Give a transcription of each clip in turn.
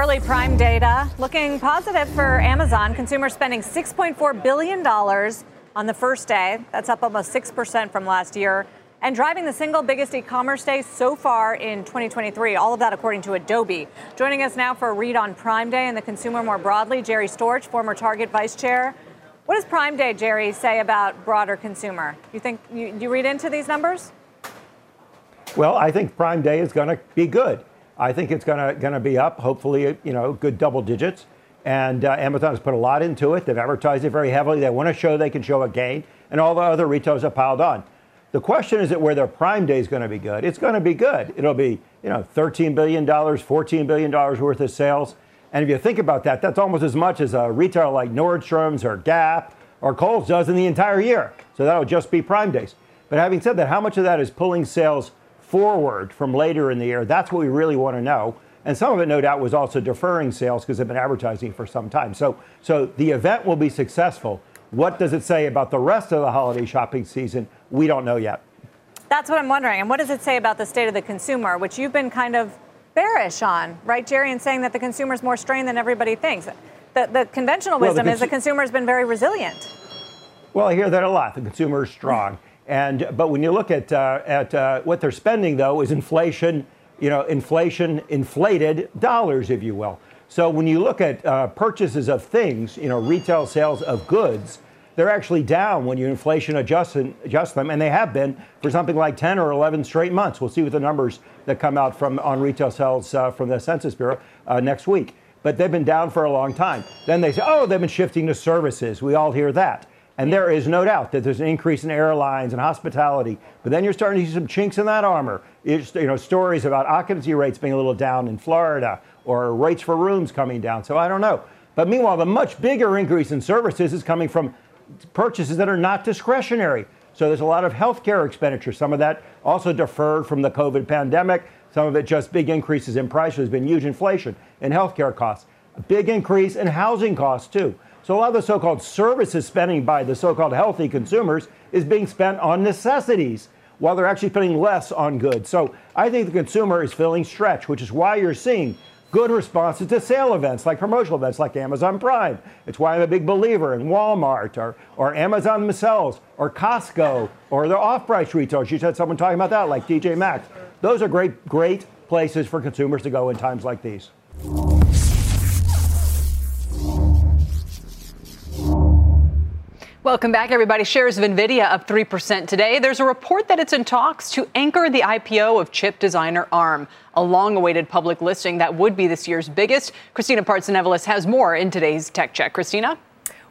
Early Prime data looking positive for Amazon. Consumers spending $6.4 billion on the first day. That's up almost 6% from last year. And driving the single biggest e commerce day so far in 2023. All of that according to Adobe. Joining us now for a read on Prime Day and the consumer more broadly, Jerry Storch, former Target vice chair. What does Prime Day, Jerry, say about broader consumer? You think you, you read into these numbers? Well, I think Prime Day is going to be good. I think it's going to going to be up, hopefully, you know, good double digits. And uh, Amazon has put a lot into it. They've advertised it very heavily. They want to show they can show a gain, and all the other retailers have piled on. The question is, it where their Prime Day is going to be good? It's going to be good. It'll be, you know, 13 billion dollars, 14 billion dollars worth of sales. And if you think about that, that's almost as much as a retailer like Nordstrom's or Gap or Kohl's does in the entire year. So that'll just be Prime Days. But having said that, how much of that is pulling sales forward from later in the year. That's what we really want to know. And some of it, no doubt, was also deferring sales because they've been advertising for some time. So, so the event will be successful. What does it say about the rest of the holiday shopping season? We don't know yet. That's what I'm wondering. And what does it say about the state of the consumer, which you've been kind of bearish on, right, Jerry, and saying that the consumer is more strained than everybody thinks? The, the conventional wisdom well, the cons- is the consumer has been very resilient. Well, I hear that a lot. The consumer is strong. And but when you look at uh, at uh, what they're spending, though, is inflation. You know, inflation inflated dollars, if you will. So when you look at uh, purchases of things, you know, retail sales of goods, they're actually down when you inflation adjust, adjust them, and they have been for something like 10 or 11 straight months. We'll see what the numbers that come out from on retail sales uh, from the Census Bureau uh, next week. But they've been down for a long time. Then they say, oh, they've been shifting to services. We all hear that. And there is no doubt that there's an increase in airlines and hospitality. But then you're starting to see some chinks in that armor. It's, you know, stories about occupancy rates being a little down in Florida or rates for rooms coming down. So I don't know. But meanwhile, the much bigger increase in services is coming from purchases that are not discretionary. So there's a lot of healthcare expenditure. Some of that also deferred from the COVID pandemic. Some of it just big increases in price. There's been huge inflation in healthcare costs. A big increase in housing costs, too. So a lot of the so-called services spending by the so-called healthy consumers is being spent on necessities while they're actually spending less on goods. So I think the consumer is feeling stretched, which is why you're seeing good responses to sale events like promotional events like Amazon Prime. It's why I'm a big believer in Walmart or, or Amazon themselves or Costco or the off-price retailers. You said someone talking about that like TJ Maxx. Those are great, great places for consumers to go in times like these. Welcome back, everybody. Shares of NVIDIA up 3% today. There's a report that it's in talks to anchor the IPO of chip designer ARM, a long awaited public listing that would be this year's biggest. Christina Parts Partsinevelos has more in today's Tech Check. Christina?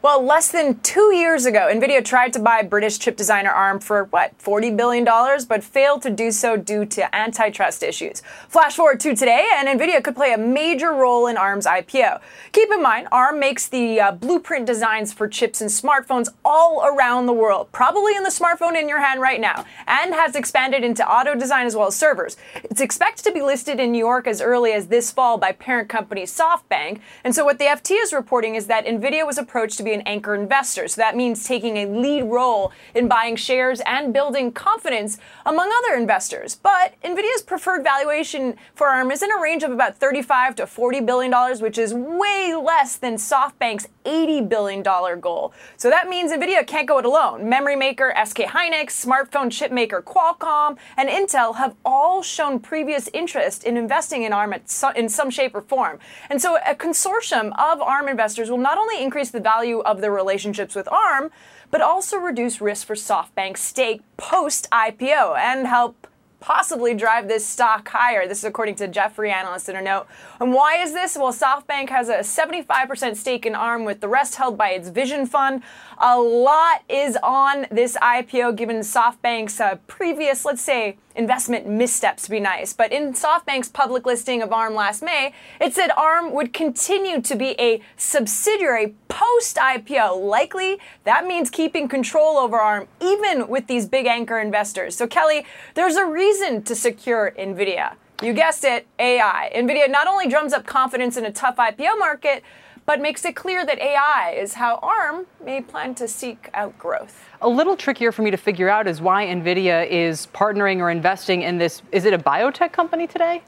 Well, less than two years ago, NVIDIA tried to buy British chip designer ARM for, what, $40 billion, but failed to do so due to antitrust issues. Flash forward to today, and NVIDIA could play a major role in ARM's IPO. Keep in mind, ARM makes the uh, blueprint designs for chips and smartphones all around the world, probably in the smartphone in your hand right now, and has expanded into auto design as well as servers. It's expected to be listed in New York as early as this fall by parent company SoftBank. And so, what the FT is reporting is that NVIDIA was approached to be be an anchor investor. So that means taking a lead role in buying shares and building confidence among other investors. But Nvidia's preferred valuation for ARM is in a range of about 35 to 40 billion dollars, which is way less than SoftBank's 80 billion dollar goal. So that means Nvidia can't go it alone. Memory maker SK Hynix, smartphone chip maker Qualcomm, and Intel have all shown previous interest in investing in ARM in some shape or form. And so a consortium of ARM investors will not only increase the value of their relationships with ARM, but also reduce risk for SoftBank's stake post IPO and help possibly drive this stock higher. This is according to Jefferies analyst in a note. And why is this? Well, SoftBank has a 75% stake in ARM with the rest held by its Vision Fund. A lot is on this IPO given SoftBank's uh, previous, let's say, investment missteps be nice. But in SoftBank's public listing of ARM last May, it said ARM would continue to be a subsidiary post IPO. Likely, that means keeping control over ARM, even with these big anchor investors. So, Kelly, there's a reason to secure NVIDIA. You guessed it, AI. NVIDIA not only drums up confidence in a tough IPO market, but makes it clear that AI is how ARM may plan to seek out growth. A little trickier for me to figure out is why NVIDIA is partnering or investing in this. Is it a biotech company today?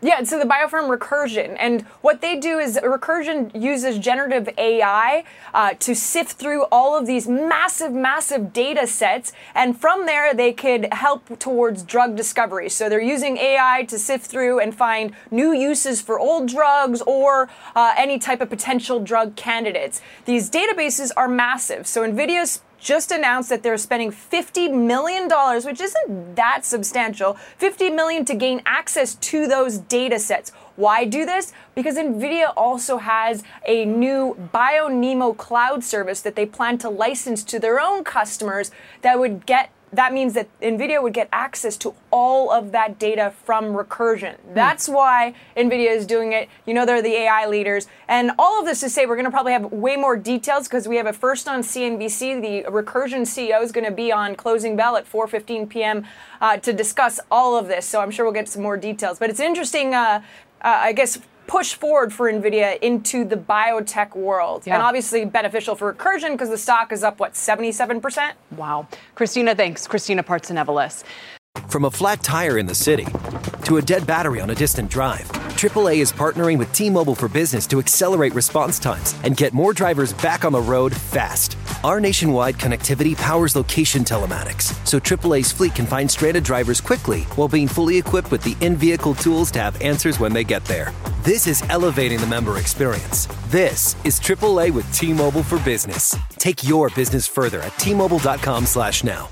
Yeah, so the biofirm Recursion, and what they do is Recursion uses generative AI uh, to sift through all of these massive, massive data sets, and from there they could help towards drug discovery. So they're using AI to sift through and find new uses for old drugs or uh, any type of potential drug candidates. These databases are massive, so NVIDIA's just announced that they're spending $50 million, which isn't that substantial, 50 million to gain access to those data sets. Why do this? Because NVIDIA also has a new BioNeMo cloud service that they plan to license to their own customers that would get that means that NVIDIA would get access to all of that data from Recursion. Hmm. That's why NVIDIA is doing it. You know, they're the AI leaders. And all of this to say, we're going to probably have way more details because we have a first on CNBC. The Recursion CEO is going to be on Closing Bell at 4.15 p.m. Uh, to discuss all of this. So I'm sure we'll get some more details. But it's interesting, uh, uh, I guess, push forward for NVIDIA into the biotech world. Yeah. And obviously beneficial for Recursion because the stock is up, what, 77%? Wow. Christina, thanks. Christina Partsinevelos. From a flat tire in the city to a dead battery on a distant drive, AAA is partnering with T Mobile for Business to accelerate response times and get more drivers back on the road fast. Our nationwide connectivity powers location telematics, so AAA's fleet can find stranded drivers quickly while being fully equipped with the in vehicle tools to have answers when they get there. This is elevating the member experience. This is AAA with T-Mobile for Business. Take your business further at T-Mobile.com/now.